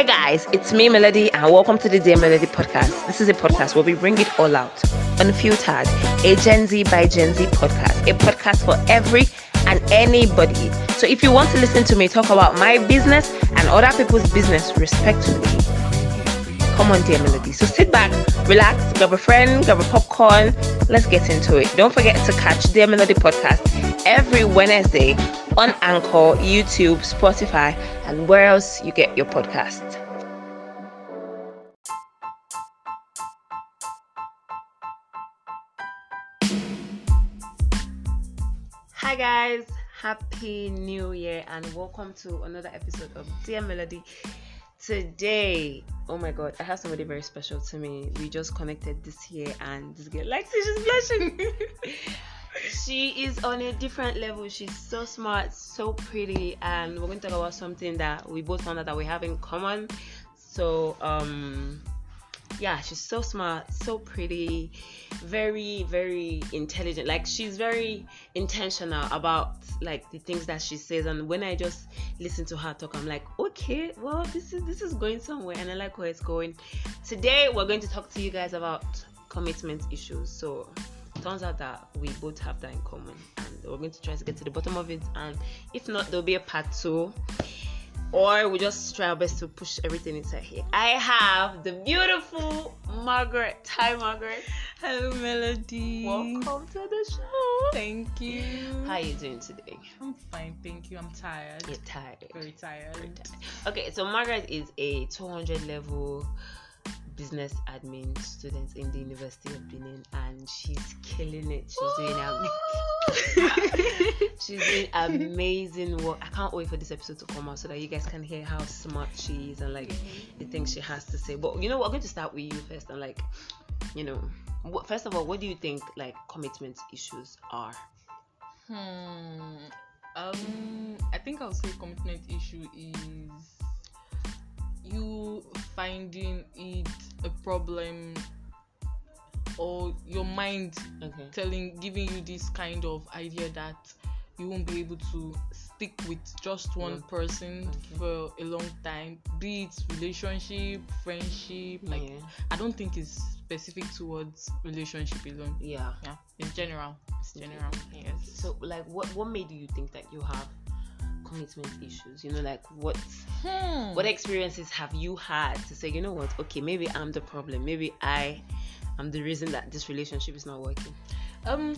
Hey guys, it's me, Melody, and welcome to the Dear Melody podcast. This is a podcast where we bring it all out, unfiltered, a Gen Z by Gen Z podcast, a podcast for every and anybody. So if you want to listen to me talk about my business and other people's business respectfully, come on, Dear Melody. So sit back, relax, grab a friend, grab a popcorn. Let's get into it. Don't forget to catch Dear Melody podcast every Wednesday on Anchor, YouTube, Spotify, and where else you get your podcast. Hi guys, happy new year and welcome to another episode of Dear Melody. Today, oh my god, I have somebody very special to me. We just connected this year and this girl, like she's blushing. she is on a different level. She's so smart, so pretty, and we're going to talk about something that we both found out that we have in common. So, um, yeah, she's so smart, so pretty, very, very intelligent. Like she's very intentional about like the things that she says. And when I just listen to her talk, I'm like, okay, well, this is this is going somewhere, and I like where it's going. Today, we're going to talk to you guys about commitment issues. So turns out that we both have that in common and we're going to try to get to the bottom of it and if not there'll be a part two or we just try our best to push everything inside here i have the beautiful margaret hi margaret Hello, Melody. welcome to the show Thank you. how are you doing today I'm fine, thank you. I'm tired. you're tired Very tired. Very tired. okay so margaret is a 200 level business admin student in the university of benin and she's killing it she's doing am- She's doing amazing work. I can't wait for this episode to come out so that you guys can hear how smart she is and like the things she has to say. But you know, we're going to start with you first and like, you know, what, first of all, what do you think like commitment issues are? Hmm. Um. I think I'll say commitment issue is you finding it a problem or your mind Okay. telling giving you this kind of idea that you won't be able to stick with just one One- person okay. for a long time be it relationship friendship like yeah. i don't think it's specific towards relationship alone Yeah. yeah in general it's general yes So like, what what made you think that you have commitment issues? You know, like what hmm. what experiences have you had to say, you know what? Okay, maybe I'm the problem. Maybe I am the reason that this relationship is not working. um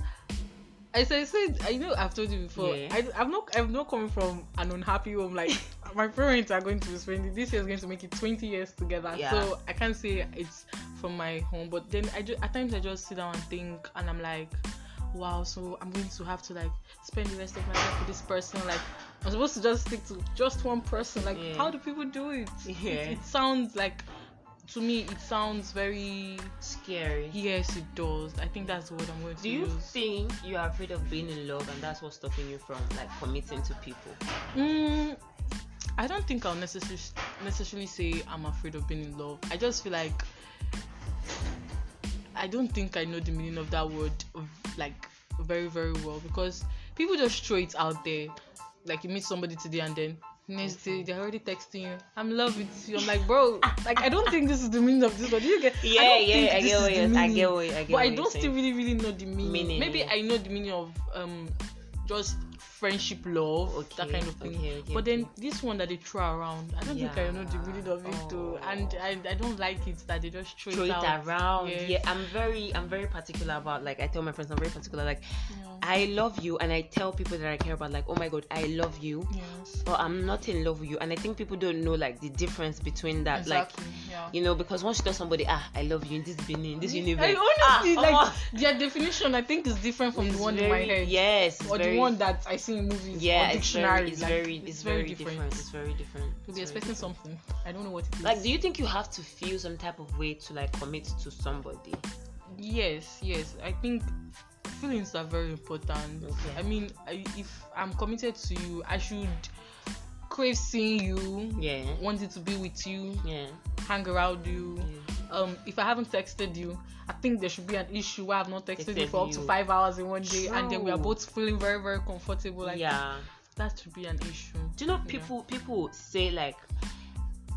as I said, I know I've told you before. Yeah. I, I'm not. I'm not coming from an unhappy home. Like my parents are going to spend this year is going to make it 20 years together. Yeah. So I can't say it's from my home. But then I just at times I just sit down and think, and I'm like, wow. So I'm going to have to like spend the rest of my life with this person. Like I'm supposed to just stick to just one person. Like Yeah. how do people do it? Yeah. It, it sounds like to me it sounds very Scary. yes it does. I think that's what I'm going to Do do you use. think you are afraid of being in love and that's what's stopping you from like committing to people? Mm, I don't think I'll necessarily necessarily say I'm afraid of being in love. I just feel like I don't think I know the meaning of that word like very very well because people just throw it out there. Like you meet somebody today and then next day they're already texting you, "I'm in love with you." I'm like, bro, like I don't think this is the meaning of this but you get? I Yeah, don't yeah, I get what you're I get what I get but what I don't still really really know the meaning. Meaning, Maybe. I know the meaning of um just friendship love that kind of thing. okay, okay, but then this one that they throw around, I don't think I know the meaning of it too, Oh. and I, I don't like it that they just throw, throw it, it around. Yes. Yeah, I'm very I'm very particular about like I tell my friends I'm very particular like Yeah. I love you and I tell people that I care about like oh my god I love you Yes. but I'm not in love with you and I think people don't know like the difference between that Exactly. like yeah. you know because once you tell somebody ah I love you in this being this universe I honestly ah, like omo, their definition. I think is different from it's the one very, in my head. yes Or very, the one that I see yeah or it's very it's like, very it's, very, different. it's very different You'll be It's expecting something. I don't know what it is. like do you think you have to feel some type of way to like commit to somebody Yes, yes. I think feelings are very important. Okay. I mean, I, if I'm committed to you, I should crave seeing you, yeah wanting to be with you, yeah, hang around you. yeah. Um, if I haven't texted you, I think there should be an issue where I've not texted you for up to five hours in one day, and then we are both feeling very, very comfortable. Like yeah that should be an issue. do you know Yeah. people people say like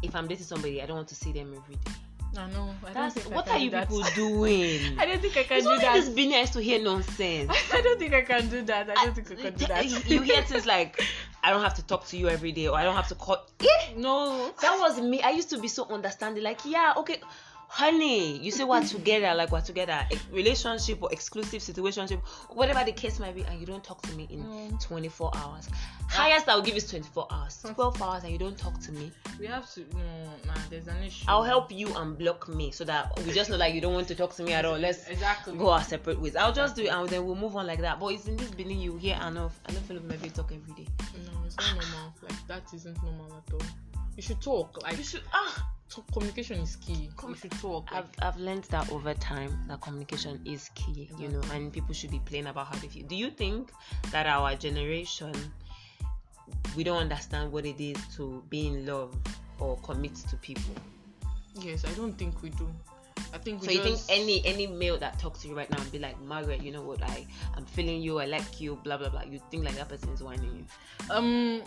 if I'm dating somebody, I don't want to see them every day. I know. I don't That's I what can are you that. people doing? I don't think I can It's do that. this Benin I used to hear nonsense. I don't think I can do that. I don't think I can do that. you hear things like, I don't have to talk to you every day, or I don't have to call. Eh, no. that was me. I used to be so understanding. Like, yeah, okay, honey, you say we're together, like we're together, a relationship or exclusive situationship, whatever the case might be, and you don't talk to me in Mm. 24 hours. Highest I'll give is 24 hours. 12 hours, and you don't talk to me. We have to. No, nah. There's an issue. I'll help you unblock me so that we just know like you don't want to talk to me at all. Let's Exactly. go our separate ways. I'll just do it and then we'll move on like that. But it's in this beginning you hear enough. I don't feel like maybe talk every day. No, it's not normal. Like that isn't normal at all. You should talk. Like You should ah talk, communication is key. Com- you should talk. I've I've learned that over time that communication is key, you know, and people should be plain about how they feel. Do you think that our generation we don't understand what it is to be in love or commit to people? yes, I don't think we do. I think we So you think any any male that talks to you right now and be like, Margaret, you know what, I I'm feeling you, I like you, blah blah blah. You think like that person is whining you? um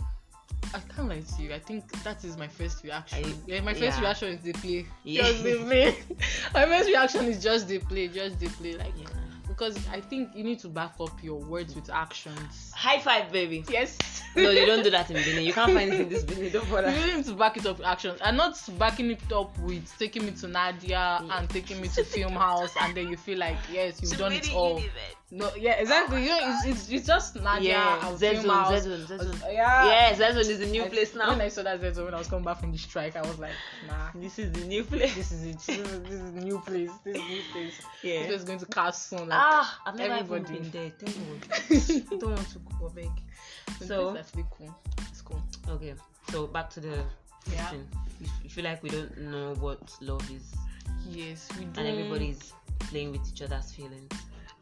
I can't lie to you. I think that is my first reaction. I- yeah, my first yeah. reaction is the play. Yeah. Just the play. my first reaction is just the play, just the play. Like Yeah. because I think you need to back up your words with actions. High five, baby. Yes. No, you don't do that in Benin. You can't find it in this Benin. Don't You bother. really need to back it up with actions and not backing it up with taking me to Nadia and taking me to film house and then you feel like yes you've done it all. No, yeah, exactly. You know, it's, it's, it's just Nadia Yeah, and Z film zone, house. Z zone, Z zone. Yeah. Yes, that one is the new I- place now. When I saw that Z when I was coming back from the strike, I was like, nah, This is the new place. this is it. This is, this is the new place. This is new place. Yeah. This is going to cast soon. Like, Ah, I've never everybody. even been there. Thank God. I don't want to go beg. So- that's actually cool. It's cool. Okay, so back to the Yeah. You, you feel like we don't know what love is, Yes, we do. and everybody's playing with each other's feelings.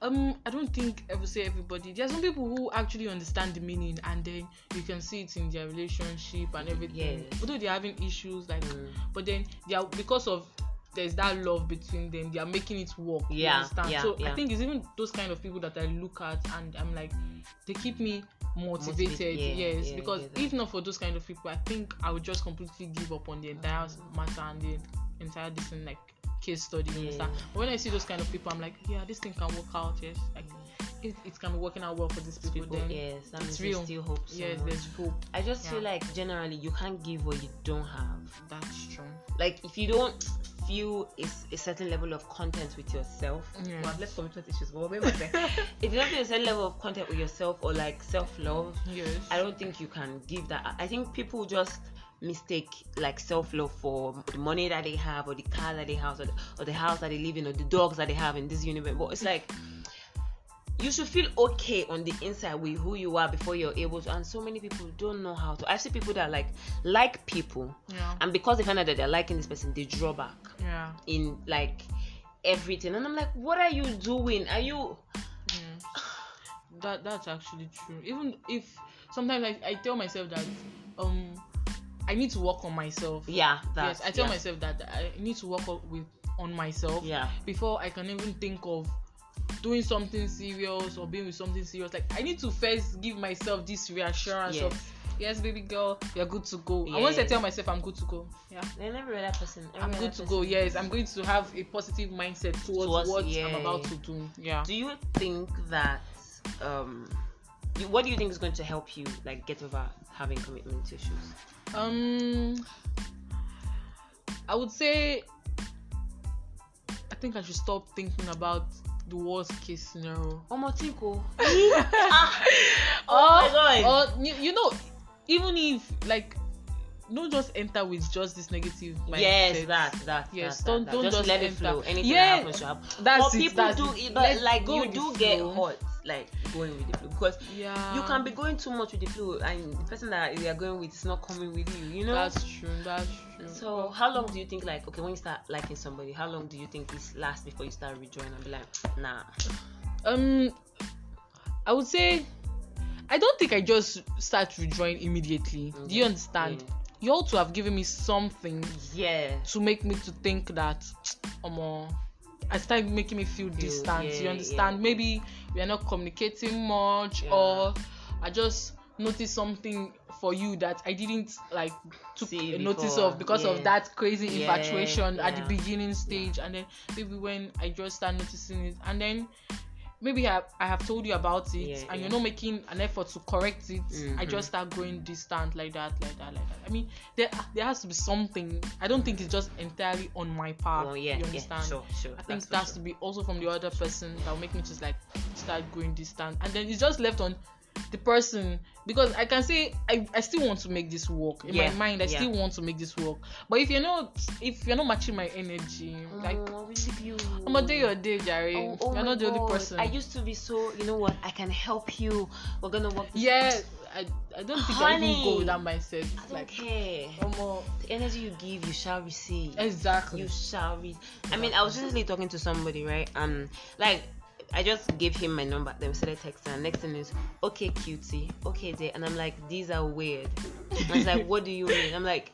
Um i don't think i would say everybody there are some people who actually understand the meaning and then you can see it in their relationship and everything Yes. although they're having issues like Mm. but then they are because of there's that love between them they are making it work Yeah, understand yeah, so yeah. i think it's even those kind of people that i look at and i'm like they keep me motivated Motivate- yeah, yes because if not for those kind of people i think i would just completely give up on the entire matter and the entire this thing like case study you Yeah. understand but when i see those kind of people i'm like yeah this thing can work out yes like it, it can be working out well for these people, People, then yes, that it's means real. still hope. yes somewhere. there's hope I just feel like generally you can't give what you don't have. that's true Like if you don't feel a certain level of content with yourself, Yeah. well, I've left commitment issues, but if you don't feel a certain level of content with yourself or like self love, yes I don't think you can give that. I think people just mistake like self love for the money that they have or the car that they have or the, or the house that they live in or the dogs that they have in this universe. But it's like you should feel okay on the inside with who you are before you're able to. And so many people don't know how to. I see people that like like people, yeah and because they find out that they're liking this person, they draw back yeah in like everything. And I'm like, what are you doing? Are you? Yeah. that that's actually true. Even if sometimes I, I tell myself that um I need to work on myself. Yeah, yes, I tell yeah. myself that I need to work on, with on myself Yeah. before I can even think of doing something serious or being with something serious. Like I need to first give myself this reassurance Yes. of yes, baby girl, you're good to go. And once I tell myself I'm good to go, yeah. And every other person. every I'm good to go. Yes, I'm going to have a positive mindset towards, Towards- what yeah. I'm about to do. Yeah. do you think that um you, what do you think is going to help you like get over having commitment issues Um, I would say I think I should stop thinking about the worst case scenario. oh ah, oh my god. Or you, you know, even if like, don't just enter with just this negative mindset. yes that that Yes, that, don't- that, don't just, just let it flow. Anything Yeah, happens to happen. That's but it, people that's do it. but Let like you do get flow. hot like going with the flow because Yeah. you can be going too much with the flow and the person that you are going with is not coming with you you know That's true. That's true. so how long do you think like okay when you start liking somebody how long do you think this lasts before you start rejoining and be like nah um i would say i don't think i just start withdrawing immediately do you understand Yeah. you ought to have given me something yeah to make me to think that um I start making me feel distant. yeah, you understand? yeah. Maybe we are not communicating much, Yeah. or I just notice something for you that I didn't like took See notice of because of that crazy infatuation at the beginning stage and then maybe when I just start noticing it and then maybe I, I have told you about it Yeah, and yeah. you're not making an effort to correct it i Mhm. just start going distant like that like that like that i mean there there has to be something i don't think it's just entirely on my part Oh yeah, you yeah, understand sure, sure. I think That's for that's sure. to be also from the other person that will make me just like start going distant, and then it's just left on the person because I can say I, I still want to make this work in Yeah, my mind. I yeah. still want to make this work, but if you're not if you're not matching my energy, like oh, I will leave you. I'm a day your day, Jerry. Oh, oh you're not the God. only person. I used to be so, you know what? I can help you. We're gonna work. This yeah, I, I don't think I even go with that mindset. I don't Like, care. Omo, The energy you give, you shall receive. exactly. You shall read. I mean, I was recently talking to somebody, right? Um, like I just gave him my number. Then we started texting. And next thing is, okay, cutie, okay, there. And I'm like, these are weird. And I was like, what do you mean? I'm like,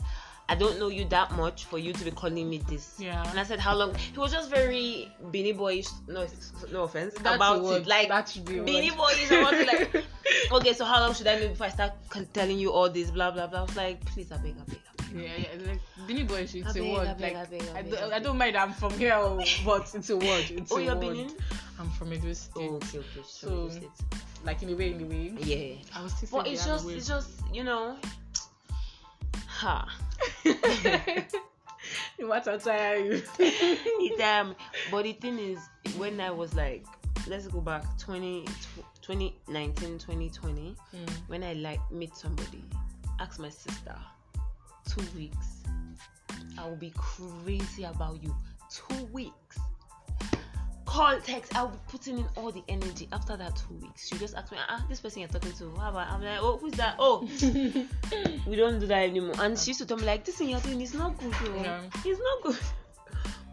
I don't know you that much for you to be calling me this. Yeah. And I said, how long? He was just very beanie boyish. No, no offense That's about it. Like that should be beanie boyish about it. Like, okay, so how long should I know before I start telling you all this? Blah blah blah. I was like, please, I beg, I beg. Yeah, yeah, like Boy, it's I a word. Like I don't, I I don't mind. I'm from here, but it's a word. It's Oh, a you're word. Benin? I'm from Edo State. Oh, okay, okay. So, So, like in a way, in a way. yeah. I was still But it's just, it's just, you know, ha. what I'm telling you. It, um, but the thing is, when I was like, let's go back 20, 2019, 2020, Mm. when I like meet somebody, ask my sister, two weeks, I will be crazy about you. Two weeks. Call, text, I'll be putting in all the energy. After that two weeks, she just ask me, ah, this person you're talking to, how about? I'm like, oh, who's that? Oh, we don't do that anymore. And she used to tell me like, this thing you're doing is not good. It's not good.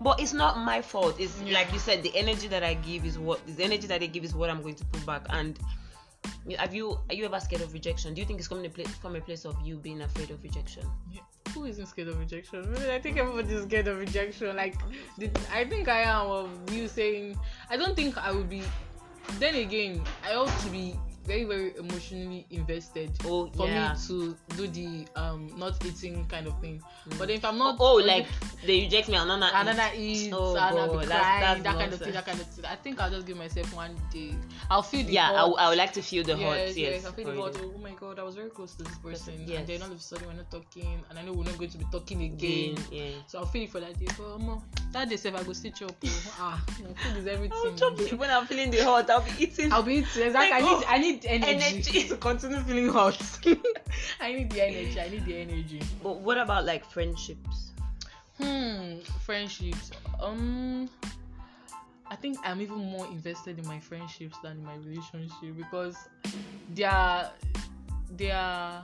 But it's not my fault. It's Yeah. like you said, the energy that I give is what the energy that I give is what I'm going to put back. And you- have you are you ever scared of rejection? Do you think it's coming from a place of you being afraid of rejection? Who isn't scared of rejection? I, mean, I think everybody's scared of rejection. Like, the, I think I am of you saying. I don't think I would be. Then again, I ought to be very, very emotionally invested Oh for yeah. me to do the um not eating kind of thing. But if I'm not, oh, like they reject me and not and then I eat, Oh, I'll God, be that's- crying, that's that kind of thing, that kind of thing. I think I'll just give myself one day. I'll feel the yeah, I, hurt. would like to feel the yes, hurt. yes, Yes, I feel the hurt. Oh my god, I was very close to this person, Yes. and then all of a sudden we're not talking, and I know we're not going to be talking again. Again, yeah. So I'll feel it for that day. But um, that day, if I go stitch up, oh, ah, food is I'll everything. chop it when I'm feeling the hurt. I'll be eating. I'll be eating. Exactly. I need, oh, I need energy, energy. to continue feeling hot. I need the energy. I need the energy. But what about like friendships? Hmm, friendships. Um, I think I'm even more invested in my friendships than in my relationship because they are they are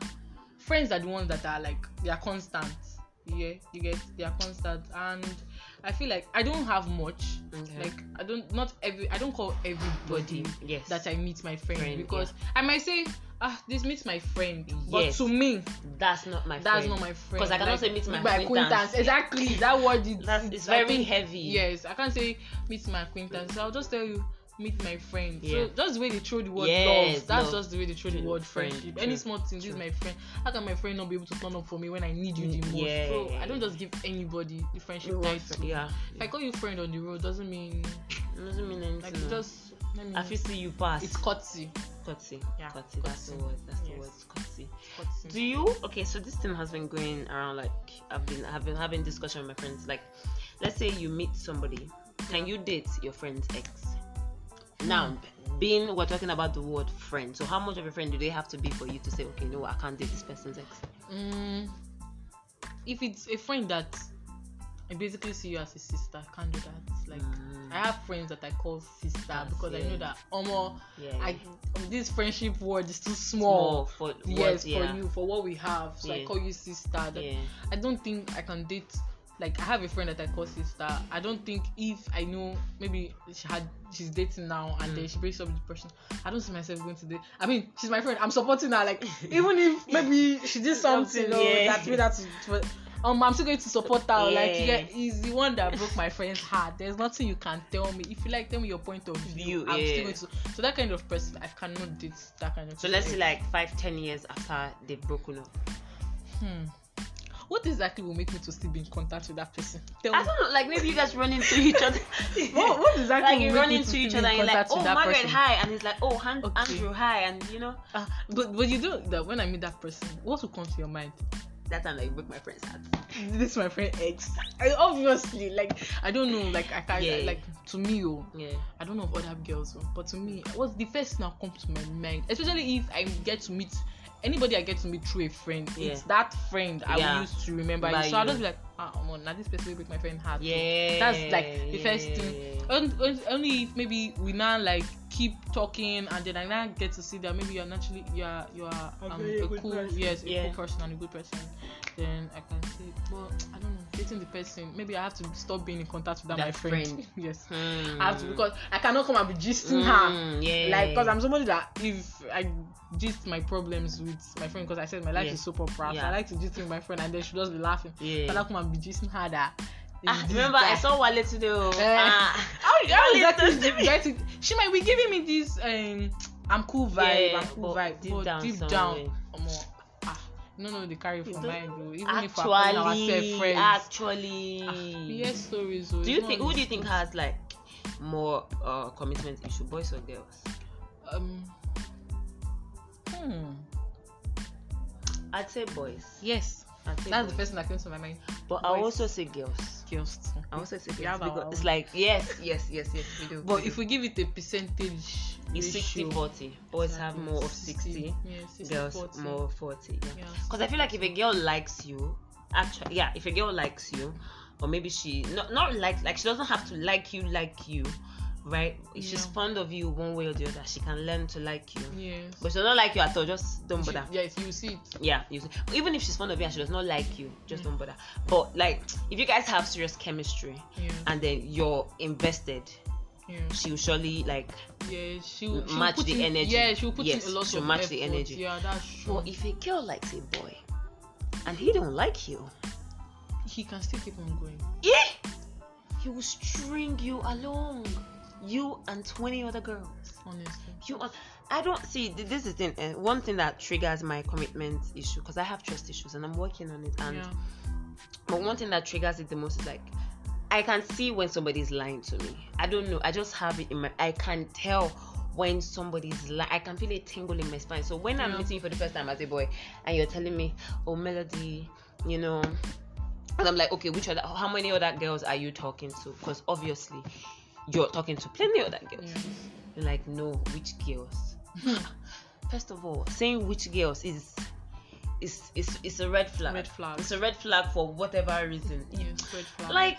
friends are the ones that are like they are constant. Yeah, you get they are constant, and I feel like I don't have much. Okay. Like I don't not every I don't call everybody yes. that I meet my friend, Friend, because I might say ah this meets my friend, but Yes. to me that's not my that's friend. not my friend because I cannot say meet my acquaintance. Exactly, that word is That's- it's very think- heavy. Yes, I can't say meet my acquaintance. So I'll just tell you meet my friend. Yeah. So just the way they throw the word Yes, love, that's love. just the way they throw the word friendship. Any small thing, this is my friend. How can my friend not be able to turn up for me when I need you the most? Yeah. So I don't just give anybody the friendship title. yeah. If I call you friend on the road, doesn't mean It doesn't mean anything. like just let me. I feel see you pass. it's courtesy. Courtesy. Yeah, Courtesy. That's the word. That's the word. Courtesy. courtesy. Do you? Okay, so this thing has been going around. Like I've been, I've been having discussion with my friends. Like, let's say you meet somebody. Can you date your friend's ex? Now, being we're talking about the word friend. So how much of a friend do they have to be for you to say, okay, no, I can't date this person's ex? Mm, if it's a friend that I basically see you as a sister, I can't do that. Like Mm. I have friends that I call sister Yes, because I know that almost Yeah. I this friendship word is too small. for Yes, words, for you, for what we have. So I call you sister. That- Yeah. I don't think I can date. Like I have a friend that I call sister. I don't think if I know maybe she had she's dating now and Mm. then she breaks up with the person, I don't see myself going to date. I mean, she's my friend. I'm supporting her. Like even if maybe she did something, Something, or yeah. that made that. to- um, I'm still going to support her. Like, Yeah. yeah, he's the one that broke my friend's heart. There's nothing you can tell me. If you like, tell me your point of view. View, I'm yeah. still going to. So that kind of person, I cannot date that kind of. So let's say like five, ten years after they've broken up. Hmm. What exactly will make me to still be in contact with that person? Tell I don't know, like maybe you guys run into each other. What, what exactly like you run into to each other and in you're like, oh Margaret, person? hi, and he's like, oh Han- Okay. Andrew, hi, and you know Ah, but but you do that when I meet that person. What will come to your mind? that time like broke my friend's heart. This is my friend X. I, obviously, like I don't know, like I can Yeah. like to me, oh, Yeah, I don't know if other girls, oh, but to me, what's the first thing that comes to my mind? Especially if I get to meet anybody I get to meet through a friend. It's that friend I Yeah. will use to remember By you. So I'll just be like, ah, come on, now this person will break my friend heart. oh. yeah. That's like the first thing. On- on- Only if maybe we now like keep talking and then I now get to see that maybe you're naturally you're you're A um, very a cool person. yes a Yeah. cool person and a good person. Then I can say, well, I don't know, dating the person. Maybe I have to stop being in contact with that, That my friend. friend. yes, Hmm. I have to because I cannot come and be gisting her. Mm, yeah. Like, because I'm somebody that if I gist my problems with my friend, because I said my life Yeah. is soap opera, so I like to gist with my friend and then she just be laughing. Yeah. I come and be gisting her that. Ah, remember, I saw Wale today. oh. Ah. how, how exactly is She might be giving me this um I'm cool vibe, Yeah, I'm cool but vibe, deep but down deep somewhere. down, no, no, they carry for mind, though. Even if we're calling ourselves Actually, friends, actually. ah, we hear stories. do you think? Who do you think has like more uh commitment issue, boys or girls? Um, hmm. I'd say boys. Yes, I'd say that's the boys. first thing that came to my mind. But I also say girls. Too. I also say We girls have because it's like yes, yes, yes, yes, we do. But we if we give it a percentage, it's 60 40. boys have more of 60, Yeah, 60, girls 40. more 40. Yeah. Yeah. Because I feel like if a girl likes you, actually, yeah, if a girl likes you, or maybe she not not like like she doesn't have to like you like you, right? If she's Yeah. fond of you one way or the other, she can learn to like you. Yes. But she doesn't like you at all. Just don't She- yeah, if you see it. Yeah, you see. even if she's fond of you and she does not like you, just Mm. don't bother. But like, if you guys have serious chemistry Yeah. and then you're invested, yeah. she will surely like. Yeah, she will match put the in, energy. Yeah, she will put Yes, in a lot she'll of match the energy. Yeah, that's true. But if a girl likes a boy and he don't like you, he can still keep on going. yeah, he will string you along. You and twenty other girls. Honestly. You, and- I don't see. This is the thing. Uh, one thing that triggers my commitment issue because I have trust issues and I'm working on it. And yeah. But one thing that triggers it the most is like I can see when somebody's lying to me. I don't know. I just have it in my. I can tell when somebody's lying. I can feel a tingle in my spine. So when I'm meeting you for the first time as a boy, and you're telling me, "Oh, Melody," you know, and I'm like, "Okay, which other? How many other girls are you talking to?" Because obviously, you're talking to plenty of other girls. Yes. You're like, "No, which girls?" Hmm. First of all, saying which girls is. Is, is, is a red flag. Red flag. It's a red flag for whatever reason. Yes, red flag. Like,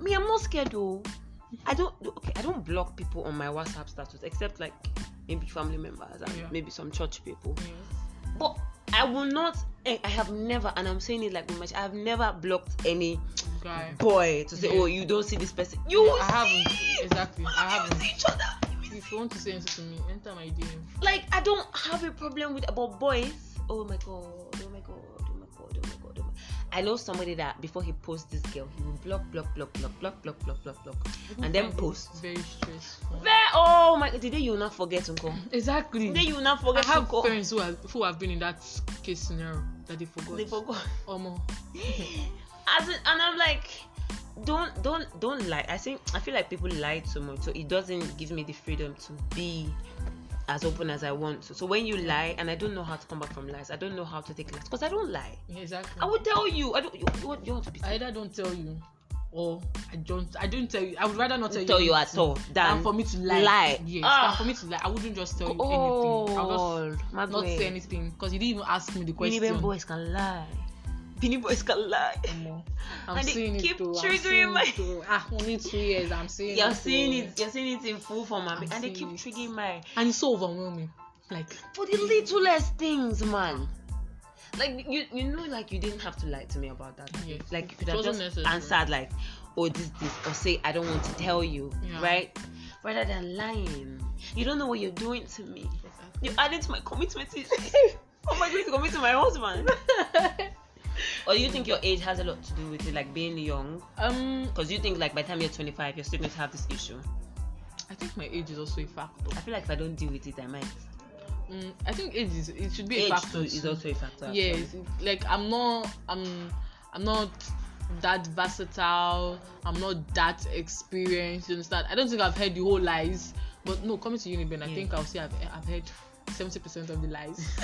me, I'm not scared though. I don't. Okay, I don't block people on my WhatsApp status except like maybe family members and Yeah. maybe some church people. Yes. But I will not. eh, I have never, and I'm saying it like much. I have never blocked any Guy. boy to say, Yeah. "Oh, you don't see this person." You Yeah, I haven't. Exactly. I haven't. see each other. You If you want to say anything to me, enter my DM. like I don't have a problem with about boys. Oh my god, I know somebody that before he posts this girl, he will block, block, block, block, block, block, block, block, block. And then post. Very stressful. Very, oh my the day you will not forget Uncle. Exactly. The day you will not I have Uncle. parents who have who have been in that case scenario that they forgot. They forgot. Omo. As in, and I'm like, don't don't don't lie. I think I feel like people lie too much, so it doesn't give me the freedom to be as open as I want to. So when you lie, and I don't know how to come back from lies, I don't know how to take lies because I don't lie. Exactly. I would tell you. I don't. You, you, you want to be. I either don't tell you or I don't I don't tell you. I would rather not tell, tell you at all than for me to lie. lie. Yes. Ah. For me to lie. I wouldn't just tell you anything. I'll just not say anything because you didn't even ask me the question. Beanie boys can lie. Beanie boys can lie. Omo. I'm And they seeing keep it too. I'm triggering seeing my- it too. Ah, only two years. I'm seeing You're it. seeing too. it. You're seeing it in full form, and, I'm and they keep it. triggering my And it's so overwhelming. Like for the littlest things, man. Like you, you know, like you didn't have to lie to me about that. Yes. Like you could have just necessary. answered like, "Oh, this, this," or say, "I don't want to tell you," Yeah. right? Rather than lying. You don't know what you're doing to me. You added to my commitment. oh my god, to commit to my husband. or do you think your age has a lot to do with it, like being young? Um, Because you think like by the time you're 25, you're still going to have this issue. I think my age is also a factor. I feel like if I don't deal with it, I might. Mm, I think age is it should be a factor. too is also a factor. yes it- like i'm not i'm i'm not that versatile i'm not that experienced you understand i don't think i've heard the whole lies but no coming to uniben i Yeah. think i'll say i've, I've heard 70% of the lies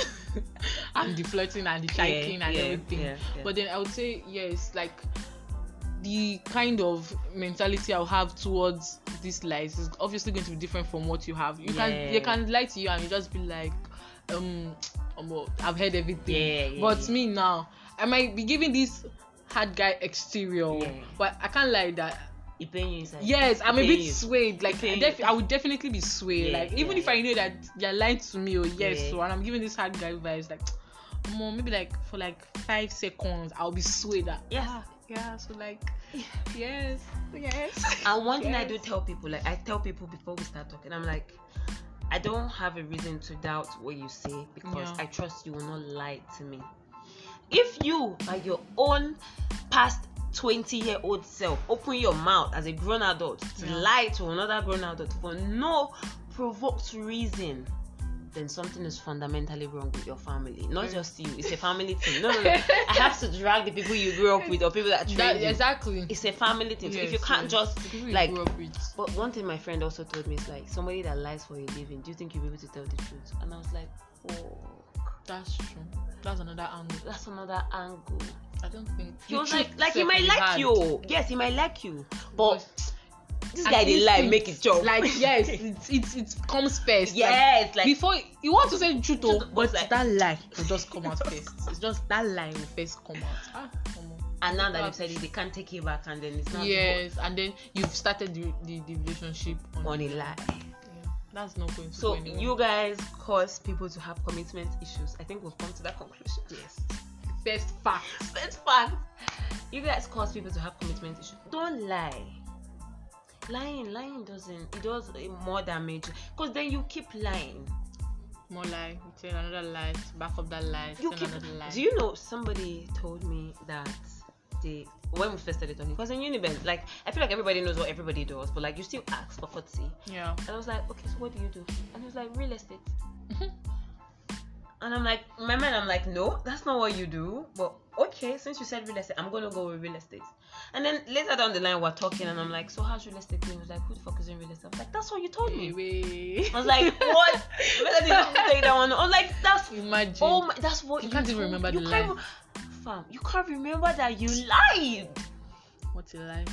and the flirting and the chiking and yeah, everything yeah, yeah. but then i would say yes like the kind of mentality I'll have towards these lies is obviously going to be different from what you have. You can they can lie to you and you just be like, um, I've heard everything. Yeah, yeah, but yeah. me now, I might be giving this hard guy exterior, Yeah. but I can't lie that. It pain you inside. Yes, I'm a bit you. swayed. Like I, def- I would definitely be swayed. Yeah, like even yeah, if I know that you're lying to me or yes, Yeah. so and I'm giving this hard guy vibes, like, more maybe like for like five seconds, I'll be swayed. That, Yes. ah, yeah. So like, yes, yes. And one thing I do tell people, like I tell people before we start talking, I'm like, I don't have a reason to doubt what you say because. I trust you will not lie to me. If you, by your own past 20 year old self, open your mouth as a grown adult to Yeah. lie to another grown adult for no provoked reason, then something is fundamentally wrong with your family. Not just you, it's a family thing. No, no, no. I have to drag the people you grew up with or people that That, trained you. exactly. It's a family thing. So if you can't yes. just The people you like grew up with. but one thing my friend also told me is like somebody that lies for a living, do you think you'll be able to tell the truth? And I was like, oh, That's true. That's another angle. that's another angle. I don't think He was like, like he might like hard. you. Yes, he might like you. But this guy did lie, make it job. Like yes, it's it's it comes first. Like, yes, like, before you want to say the truth, oh, but like- that lie will just come out first. It's just that lie will first come out. Ah, come on. and now that you've said it, they can't take it back, and then it's not yes, and then you've started the the, the relationship on, on a lie. Yeah, that's not going to So go anywhere. you guys cause people to have commitment issues. I think we've come to that conclusion. yes, first fact. It's fact. You guys cause people to have commitment issues. Don't lie. Lying, lying doesn't. It does more damage because then you keep lying. More lie, you tell another lie, back up that lie, You keep. another lie. Do you know somebody told me that they when we first started talking because in Uniben, like I feel like everybody knows what everybody does, but like you still ask for courtesy. yeah. And I was like, okay, so what do you do? And he was like, real estate. Mm-hmm. And I'm like, in my mind, I'm like, no, that's not what you do. But okay, since you said real estate, I'm gonna go with real estate. And then later down the line, we're talking, and I'm like, so how's real estate? And he was like, who the fuck is in real estate? I was like, that's what you told me. Wait, I was like, what? Whether they take that one. I was like, that's Imagine. oh my, that's what You you, can't even remember you the can't even- Fam, you can't remember that you lied. What's a lie?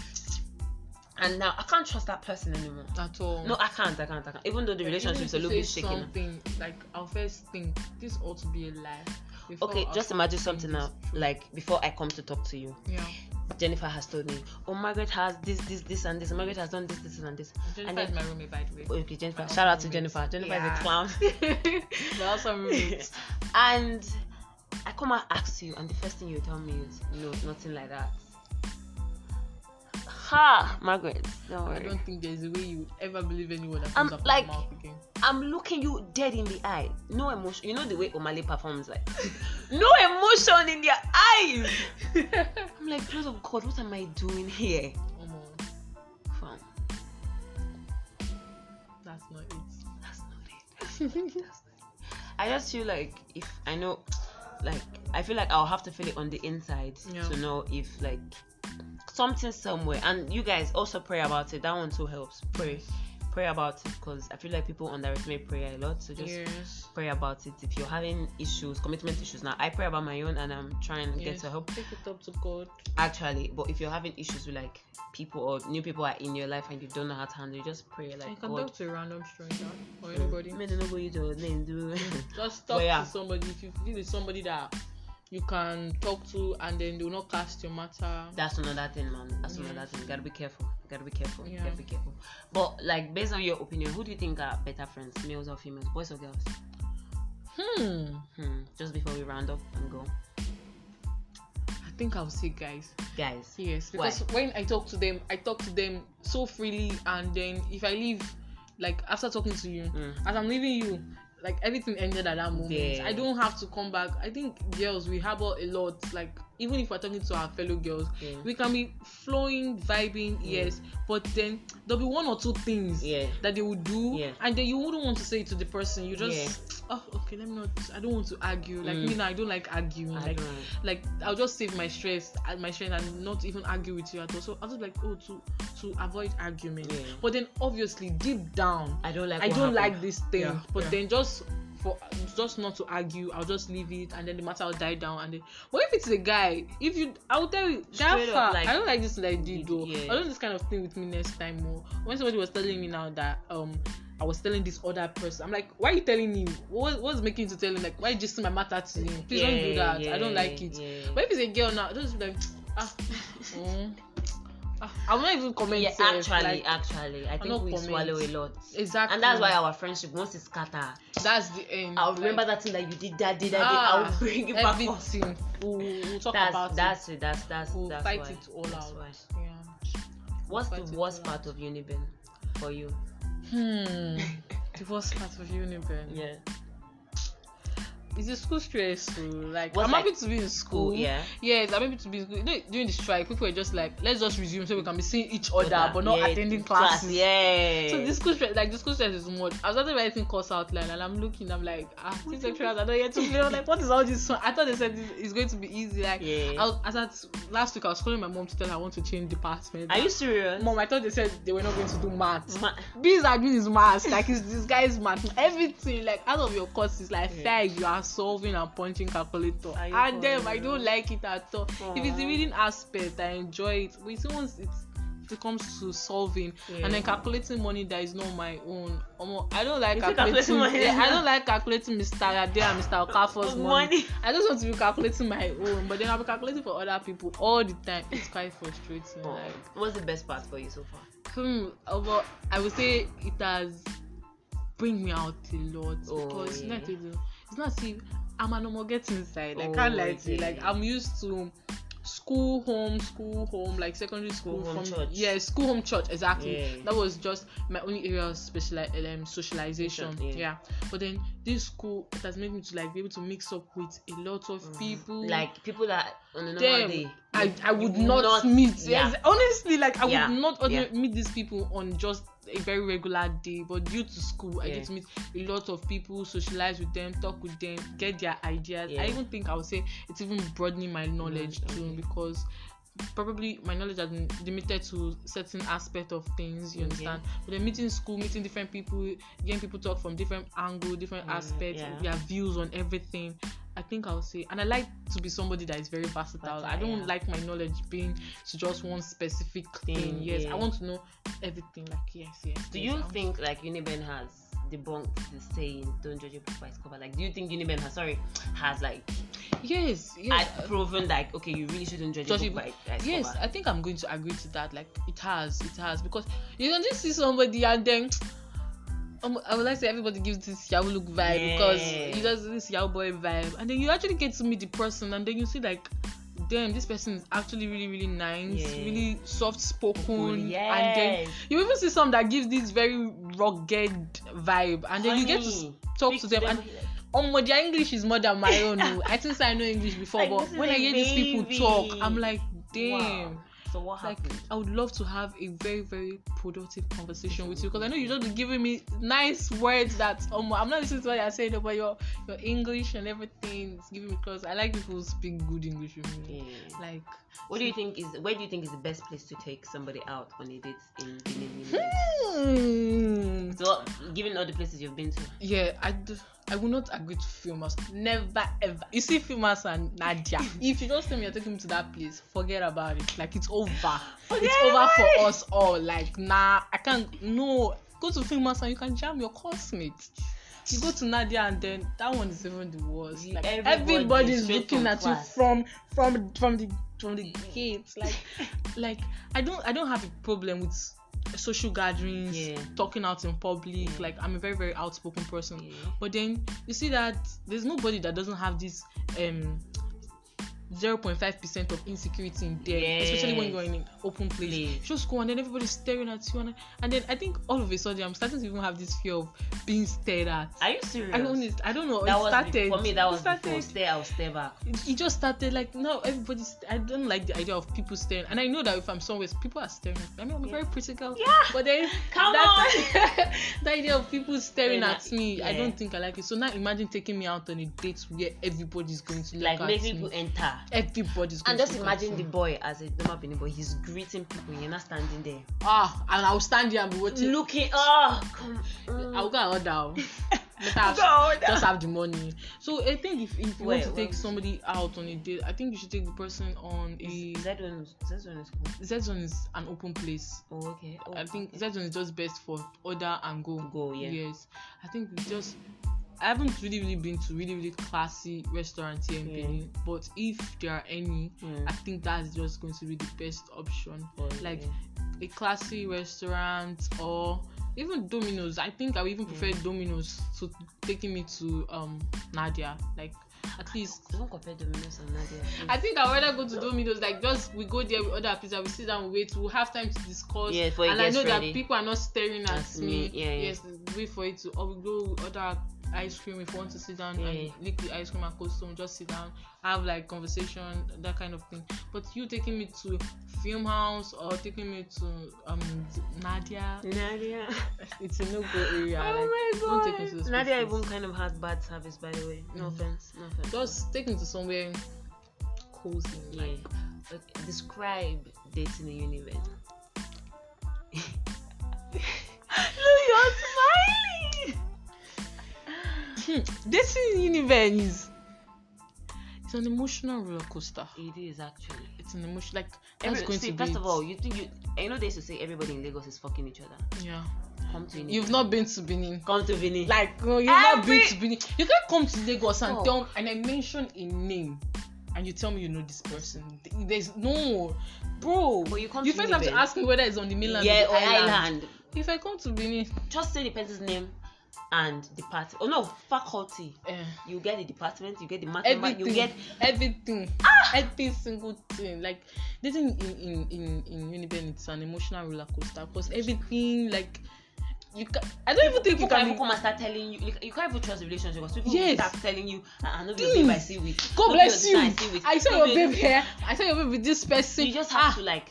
And now I can't trust that person anymore. At all. No, I can't. I can't. I can't. Even though the Like, relationship's a little bit shaking. Something like our first thing. This ought to be a lie. Okay, just imagine something now. Like before I come to talk to you, yeah. Jennifer has told me, "Oh, Margaret has this, this, this, and this. Margaret has done this, this, and this." Jennifer And then- is my roommate, by the way. Okay, Jennifer. Shout out to Jennifer. Jennifer Yeah. is a clown. We're also roommates. and I come and ask you, and the first thing you tell me is, "No, nothing like that." Ha, Margaret. Don't I don't think there's a way you would ever believe anyone that comes up like- mouth again. I'm looking you dead in the eye. No emotion. You know the way Omale performs, like no emotion in their eyes. I'm like, blood of God, what am I doing here? Omo, Fam, that's not it. that's not it. That's not it. That's not it. I just feel like if I know, like I feel like I'll have to feel it on the inside Yeah. to know if like something somewhere. And you guys also pray about it. That one too helps. Pray, pray about it because I feel like people underestimate prayer a lot. So just yes. pray about it. If you're having issues, commitment issues now, I pray about my own and I'm trying to get yes. to help Take it up to God. actually. But if you're having issues with like people or new people are in your life and you don't know how to handle it, just pray like can talk to a random stranger or anybody. Mm. May they know what you do, then do. Just talk yeah. to somebody. If you feel it's somebody that you can talk to and then they will not cast your matter. That's another thing, man. That's Yeah. another thing. You gotta be careful. You gotta be careful. You gotta be careful. But like based on your opinion, who do you think are better friends, males or females, boys or girls? Hmm. Hmm. Just before we round up and go, I think I'll say guys. guys. Yes, Why? because when I talk to them, I talk to them so freely, and then if I leave, like after talking to you, Mm. as I'm leaving you, like everything ended at that moment. Yeah. I don't have to come back. I think girls we harbor a lot. Like even if we're talking to our fellow girls, Yeah. we can be flowing, vibing, yes, but then there'll be one or two things Yeah. that they would do, Yeah. and then you wouldn't want to say to the person. You just, oh, okay, let me not. I don't want to argue. Like Mm. me now, I don't like arguing. I like, don't. like I'll just save my stress, uh, my stress, and not even argue with you at all. So I'll just like, oh, to to avoid argument. Yeah. But then obviously deep down, I don't like. I don't happened. like this thing. Yeah, But yeah. then just for just not to argue, I'll just leave it, and then the matter will die down. And then, but if it's a guy, if you, I will tell you, up, Jaffa, like- I don't like this like did though. Yeah. I don't do this kind of thing with me next time more. When somebody was telling me now that um. I was telling this other person. I'm like, why are you telling him? What, what's making you tell him? Like, why you just see my matter to him? Please don't do Yeah, that. I don't like it. yeah. But if it's a girl now, just be like, ah, mm, ah, I'm not even comment. Yeah, actually, like, actually, I think we comment. swallow a lot. exactly. And that's why our friendship, once it's scatter, that's the end. I'll like- remember that thing that you did, that did, that. Ah, I'll bring it back up. We'll, we'll talk That's about that's it. That's that's it. We'll that's fight why. it all That's out. why. Yeah. What's Fight the worst part of Uniben for you? Hmm. the worst part of Uniben. Yeah. Is the school stressful? Like I'm like happy to be in school. School, yeah. Yes, I'm happy to be in school. You know, during the strike, people were just like, let's just resume so we can be seeing each other, but not yeah, attending class. Yeah. So the school stress, like the school stress is much. I was started writing course outline and I'm looking, I'm like, ah, these lecturers are not yet to play. I'm like, what is all this? I thought they said this is going to be easy. Like, Yeah. I was, as at last week, I was calling my mom to tell her I want to change department. Are you serious? Mom, I thought they said they were not going to do maths. Ma- Biz admin is maths, like it's this guy's math. Everything, like out of your courses, like Yeah. five, you are solving and punching calculator. And them, I don't like it at all. If it's the reading aspect, I enjoy it. But you once it's if it comes to solving Yeah. and then calculating money that is not my own. Omo, I don't like calculating. calculating money yeah, I don't like calculating Mr. Ade and Mr. Okafor's money. Money. I just want to be calculating my own, but then I'll be calculating for other people all the time. It's quite frustrating. Oh, Like What's the best part for you so far? Hmm, but I would say it has bring me out a lot Oh, because yeah. it's not it's not see I'm an normal get inside. Like Oh, can't lie to you. Like I'm used to school home school home like secondary school, School, home, from church. yeah school home church exactly Yeah. that was just my only area of special um, socialization Yeah. yeah. but then this school it has made me to like be able to mix up with a lot of people Like people that on a normal them day. I, I would you not, meet Yeah. yes honestly like I would not meet these people on just a very regular day but due to school I get to meet a lot of people socialize with them talk with them get their ideas Yeah. I even think I would say it's even broadening my knowledge Mm, too because probably my knowledge has been limited to certain aspect of things you Okay. understand but then meeting school meeting different people getting people talk from different angle different Mm, aspects yeah. their views on everything I think I'll say, and I like to be somebody that is very versatile. I don't yeah. like my knowledge being to just one specific thing. Thing, Yes, yeah. I want to know everything. Like yes, yes. Do yes, you I think like Uniben has debunked the saying "Don't judge a book by its cover"? Like, do you think Uniben has sorry has like Yes, yes. had proven like okay, you really shouldn't judge, Judge a a book by, by Yes, cover? I think I'm going to agree to that. Like it has, it has because you can just see somebody and then um, I would like to say everybody gives this Yahoo look vibe because Yeah. you does this Yahoo boy vibe, and then you actually get to meet the person, and then you see like, damn, this person is actually really really nice, Yeah. really soft spoken, Cool, and then you even see some that gives this very rugged vibe, and then you get to Honey, talk to them and. like- Um, their English is more than my own. oh. I think I know English before, Like, but when I hear these people talk. I'm like, damn. Wow. So what Like happened? I would love to have a very very productive conversation with you because I know you just be giving me nice words that um I'm not listening to what you're saying but your your English and everything is giving me because I like people who speak good English with me. Yeah. Like What do you think is where do you think is the best place to take somebody out on a date in Benin? Hmm. so, given all the places you've been to, yeah, I do, I will not agree to filmers. Never ever. You see filmers and Nadia. if you just tell me you're taking me to that place, forget about it. Like it's over. Forget it's over for us all. Like nah, I can't. No, go to filmers and you can jam your classmates. You go to Nadia and then that one is even the worst. Like Everybody everybody is looking at class. you from from from the from the mm. gates. Like like I don't I don't have a problem with social gatherings, Yeah. talking out in public. Yeah. Like I'm a very very outspoken person. Yeah. But then you see that there's nobody that doesn't have this um 0.5 percent of insecurity in there, especially when you're in an open place. Place. Just go and then everybody's staring at you, and, and then I think all of a sudden I'm starting to even have this fear of being stared at. Are you serious? I don't, I don't know. That it was started be- for me. That was started, before. Out, stay back. it it just started like now everybody's i don't like the idea of people staring and i know that if i'm somewhere people are staring at me i mean i'm a very pretty girl Yeah. but then Come that, the idea of people staring at me i don't think i like it so now imagine taking me out on a date where everybody's going to look Like make me people enter. Everybody's And just imagine the boy as a normal Benin boy. He's greeting people. You're not standing there. ah and i'll stand here and be watching Looking. Oh, come. on. i'll go and order oh. Better have- Go and order. just have the money so i think if, if you want to take wait. somebody out on a date i think you should take the person on a Z one. Z one is cool. Z zone is an open place. Oh, okay. Oh, I think okay. Z zone is just best for order and go. Go, yeah. Yes. I think we just I haven't really really been to really really classy restaurants here in Yeah. Benin, but if there are any, Mm. I think that's just going to be the best option. Oh, Like yeah. a classy restaurant or even Domino's. I think I would even prefer Domino's to taking me to um Nadia. Like at least Don't compare Domino's and Nadia. I think I'd rather go to Domino's. Like, just we go there, we order a pizza, we sit down, we wait, we'll have time to discuss. Yeah, and I know ready. that people are not staring at That's me. me, yeah, yeah. Yes, wait for it to. Or we go we order ice cream if you want to sit down Yeah. and lick the ice cream and costume, just sit down, have like conversation, that kind of thing. But you taking me to film house or taking me to um Nadia, Nadia. it's a no go area. Oh like, my Don't take me to Nadia places. even kind of has bad service, by the way. No Mhm. offense. No offense. Just take me to somewhere cozy. yeah. Like, Okay, Describe dating in Uniben. you're smiling. Hmm, dating in Uniben is it's an emotional roller coaster. It is actually. It's an emotion like that's Every, going see, to first be of all, you think you you know they used to say everybody in Lagos is fucking each other. yeah. Come to Uniben. You've not been to Benin. come to Benin. Like no, you've not been to Benin. You can't come to Lagos and Oh. tell and I mention a name and you tell me you know this person. There's no bro. But you come you first have to ask me whether it's on the mainland yeah, or or island. island. If I come to Benin, Just say the person's name and department. Oh no, faculty. eh, You get the department. You get the matric number. You get everything ah! every single thing like dating in in in in Uniben it's an emotional roller coaster because everything like you can I don't even think people you can can even come and start telling you. You, you can't even trust the relationship because people Yes. start telling you. "Ah, I know your babe I see with. God bless you I. I saw your be- babe here I saw your babe with this person You just have ah, to like.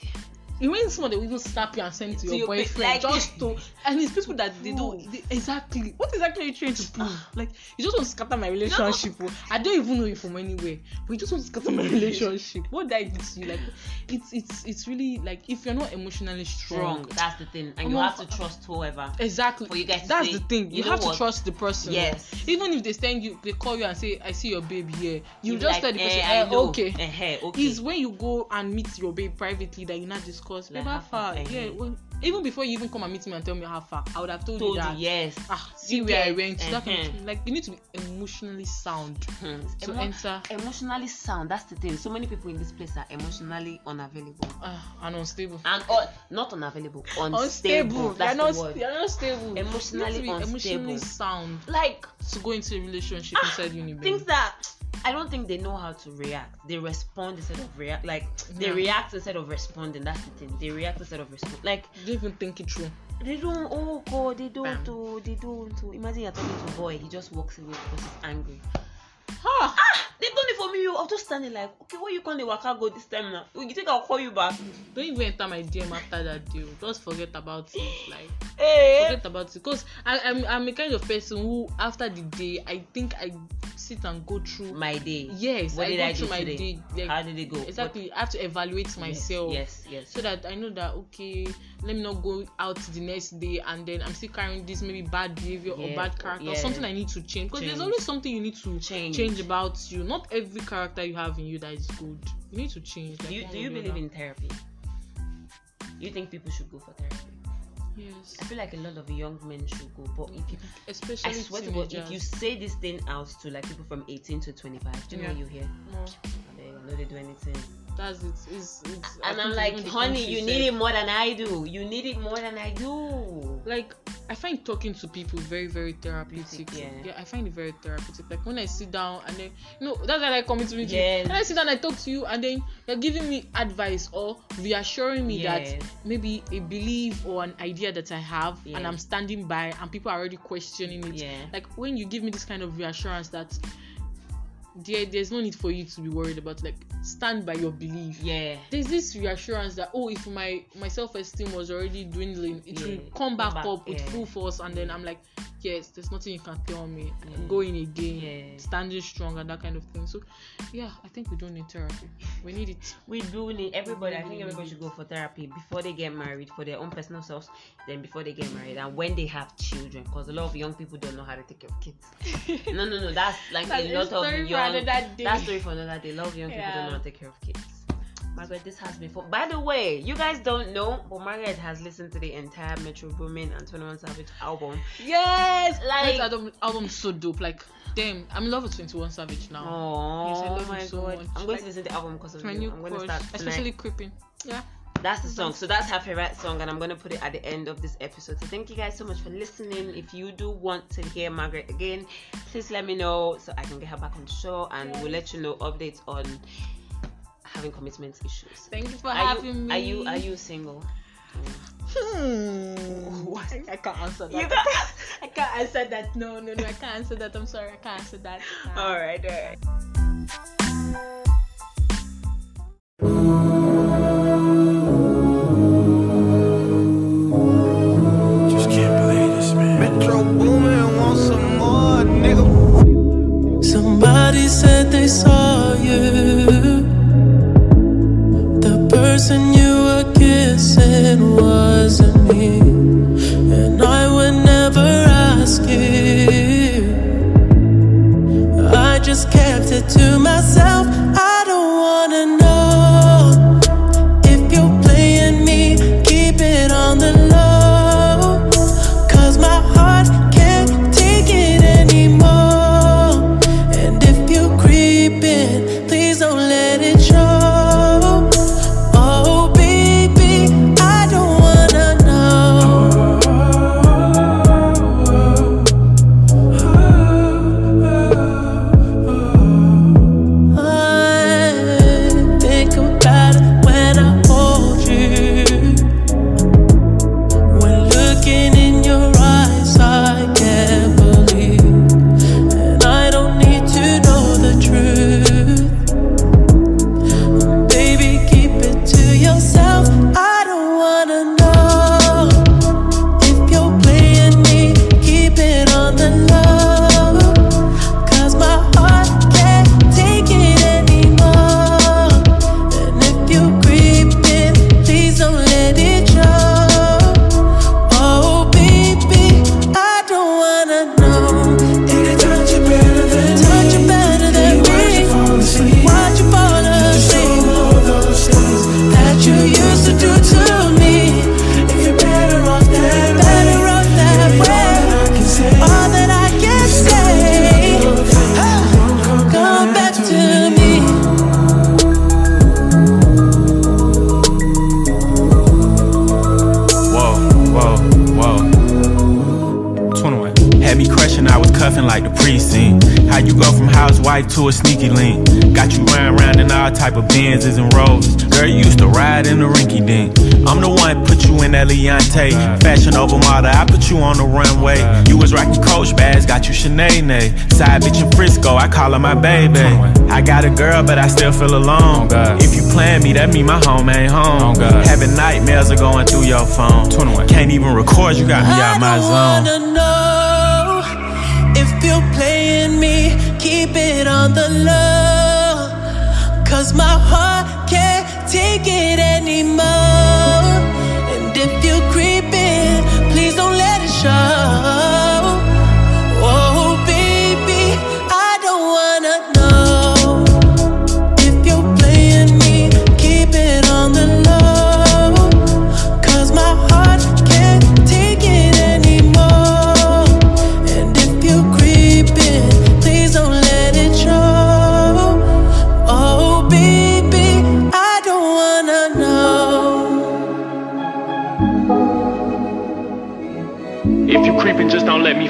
You when someone they will even slap you and send it to, To your, your boyfriend like- just to and it's people that they don't they, exactly. What exactly are you trying to prove? Like you just want to scatter my relationship oh. I don't even know you from anywhere but you just want to scatter my relationship. What did I do to you? Like it's it's it's really like if you're not emotionally strong, Strong. That's the thing, and you have to trust whoever. exactly. For you guys that's say, the thing. You, you have to what? trust the person. Yes. even if they send you they call you and say I see your babe here. You You'd just like, tell the person "Eh, eh, I okay. Okay. is when you go and meet your babe privately that you not discuss Like, babe how how far? yeah well, even before you even come and meet me and tell me how far i would have told, told you that you yes. ah see where i went that kind of uh-huh. like you need to be emotionally sound Hmm. to Emo- enter emotionally sound. That's the thing. So many people in this place are emotionally unavailable uh, and unstable and uh, not unavailable, unstable. unstable That's they're the not word. they're not stable You need Emotionally to be emotionally unstable. sound Like to go into a relationship inside uni things that I don't think they know how to react. They respond instead of react. Like they react instead of responding. That's the thing. They react instead of respond. Like don't even think it through they don't. Oh God, they don't. Bam. Oh, they don't. Oh. Imagine you're talking to a boy. He just walks away because he's angry. Ah They've done it for me. I was just standing like, okay, where you calling the waka go this time now? You think I'll call you back? don't even enter my dm after that deal just forget about it like Hey. forget about it because I'm I'm a kind of person who after the day I think I sit and go through My day. yes What I go I through my today? day like, How did it go? exactly I have to evaluate What- myself Yes, yes. so that I know that okay let me not go out the next day and then I'm still carrying this maybe bad behavior or Yeah, bad character yeah. something I need to change because there's always something you need to Change. change about you not every character you have in you that is good you need to change like do you do you believe in therapy? You think people should go for therapy? yes I feel like a lot of young men should go, but if you especially I swear to God, if you say this thing out to like people from 18 to 25, do you know Yeah. what you hear? No. They know they do anything. That's it. It's, it's, And I'm like, honey, you said- need it more than I do. You need it more than I do. like I find talking to people very very therapeutic. Yeah. I find it very therapeutic. Like when I sit down and then you know that's why I like coming to meet Yes. you. When I sit down, I talk to you, and then you're giving me advice or reassuring me Yes. that maybe a belief or an idea that I have Yeah. and I'm standing by, and people are already questioning it. Yeah. Like when you give me this kind of reassurance that there, there's no need for you to be worried about like stand by your belief Yeah. there's this reassurance that oh if my my self-esteem was already dwindling it Yeah, will come back, back, up with yeah. full force and then i'm like yes there's nothing you can tell me Yeah. going again Yeah. standing strong and that kind of thing so yeah i think we don't need therapy we need it We do need everybody. I think everybody should go for therapy before they get married for their own personal selves, then before they get married, and when they have children. Because a lot of young people don't know how to take care of kids. No, no, no. That's like That's a lot of young. That's story for another day. A lot of young people don't know how to take care of kids. Margaret, this has been fun. By the way, you guys don't know, but Margaret has listened to the entire Metro Boomin and 21 Savage album. yes Like- like album album's so dope like damn i'm in love with 21 savage now Oh, Yes, my so God. Much. I'm going Like, to listen to the album because of my you. new I'm going to crush start tonight. especially creeping yeah That's the song. So that's her favorite song, and I'm gonna put it at the end of this episode. So thank you guys so much for listening. If you do want to hear Margaret again, please let me know so I can get her back on the show, and we'll let you know updates on having commitment issues. thank you for Are having you, me are you are you single? Hmm. What? I can't answer that. You got. I can't answer that. No, no, no. I can't answer that. I'm sorry. I can't answer that. Uh, all right, all right. Fashion Nova model, I put you on the runway. You was rocking Coach bags, got you Chanel. Side bitch in Frisco, I call her my baby. I got a girl, but I still feel alone. If you plan me, that mean my home ain't home. Having nightmares are going through your phone. Can't even record, you got me out my I zone. don't wanna know if you're playing me. Keep it on the low. Cause my heart can't take it anymore.